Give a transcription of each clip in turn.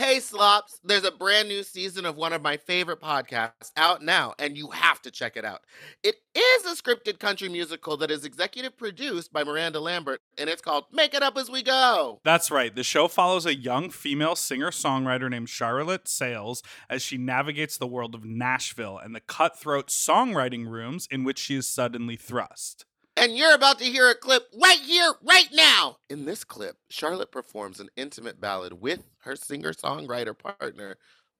Hey, Slops, there's a brand new season of one of my favorite podcasts out now, and you have to check it out. It is a scripted country musical that is executive produced by Miranda Lambert, and it's called Make It Up As We Go. That's right. The show follows a young female singer songwriter named Charlotte Sales as she navigates the world of Nashville and the cutthroat songwriting rooms in which she is suddenly thrust. And you're about to hear a clip right here, right now. In this clip, Charlotte performs an intimate ballad with her singer songwriter partner,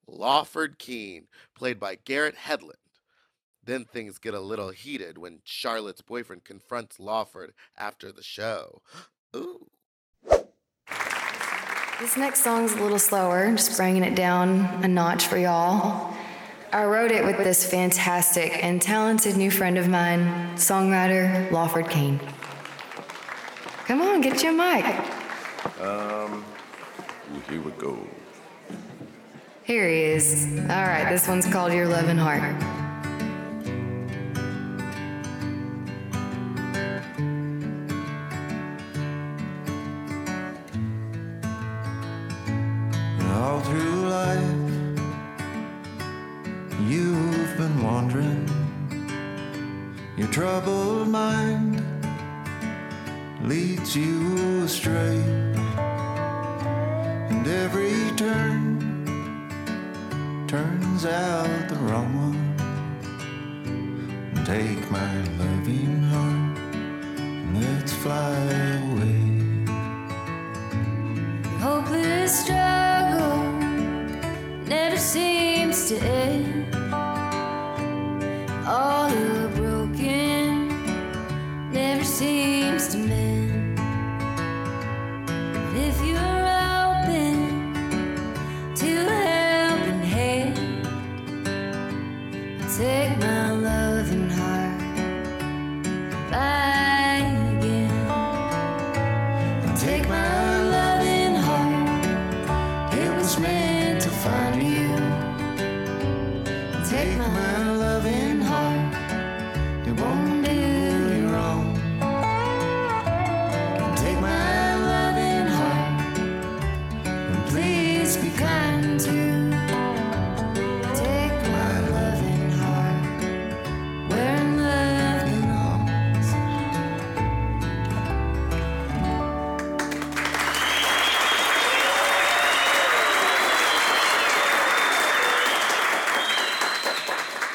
Lawford Keene, played by Garrett Hedlund. Then things get a little heated when Charlotte's boyfriend confronts Lawford after the show. Ooh. This next song's a little slower, just bringing it down a notch for y'all. I wrote it with this fantastic and talented new friend of mine, songwriter Lawford Kane. Come on, get your mic. Um, here we go. Here he is. All right, this one's called Your Loving Heart. All through life, Your troubled mind leads you astray, and every turn turns out the wrong one. Take my loving heart, and let's fly away. My loving heart, won't do you wrong. Take my loving heart, and please be kind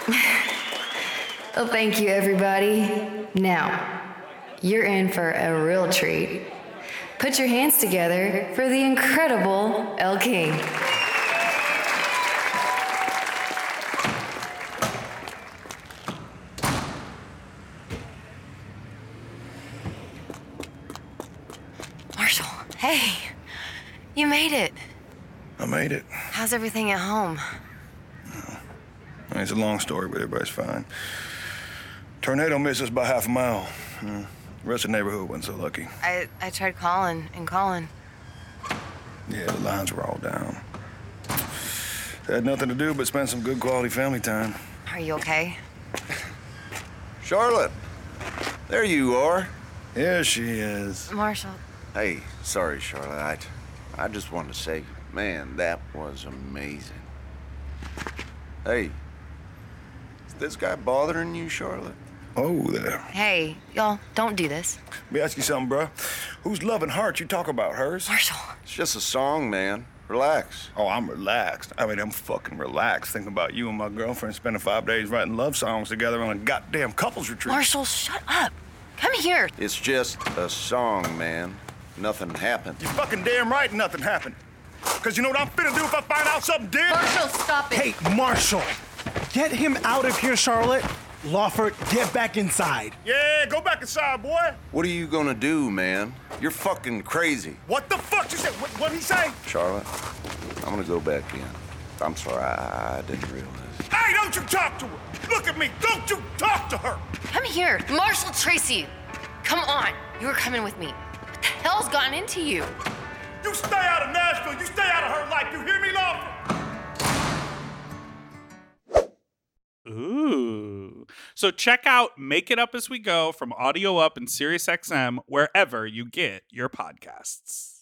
Well, thank you, everybody. Now, you're in for a real treat. Put your hands together for the incredible El King. Marshall, hey, you made it. I made it. How's everything at home? It's a long story, but everybody's fine. Tornado missed us by half a mile. Mm. The rest of the neighborhood wasn't so lucky. I, I tried calling and calling. Yeah, the lines were all down. Had nothing to do but spend some good quality family time. Are you okay? Charlotte, there you are. Here she is. Marshall, Hey, sorry, Charlotte. I, I just wanted to say, man, that was amazing. Hey, is this guy bothering you, Charlotte? Oh, there. hey, y'all, don't do this. Let me ask you something, bruh. Whose loving heart you talk about? Hers? Marshall, It's just a song, man. Relax. Oh, I'm relaxed. I mean, I'm fucking relaxed thinking about you and my girlfriend spending five days writing love songs together on a goddamn couples retreat. Marshall, shut up. Come here. It's just a song, man. Nothing happened. You fucking damn right nothing happened. Cause you know what I'm finna do if I find out something did? Marshall, stop it. Hey, Marshall! Get him out of here, Charlotte. Lawford, get back inside. Yeah, go back inside, boy. What are you gonna do, man? You're fucking crazy. What the fuck you said? What, what'd he say? Charlotte, I'm gonna go back in. I'm sorry, I, I didn't realize. Hey, don't you talk to her. Look at me. Don't you talk to her. Come here. Marshall Tracy. Come on. You were coming with me. What the hell's gotten into you? You stay out of Nashville. You stay out of her life. You hear me, Lawford? So check out Make It Up As We Go from Audio Up and SiriusXM wherever you get your podcasts.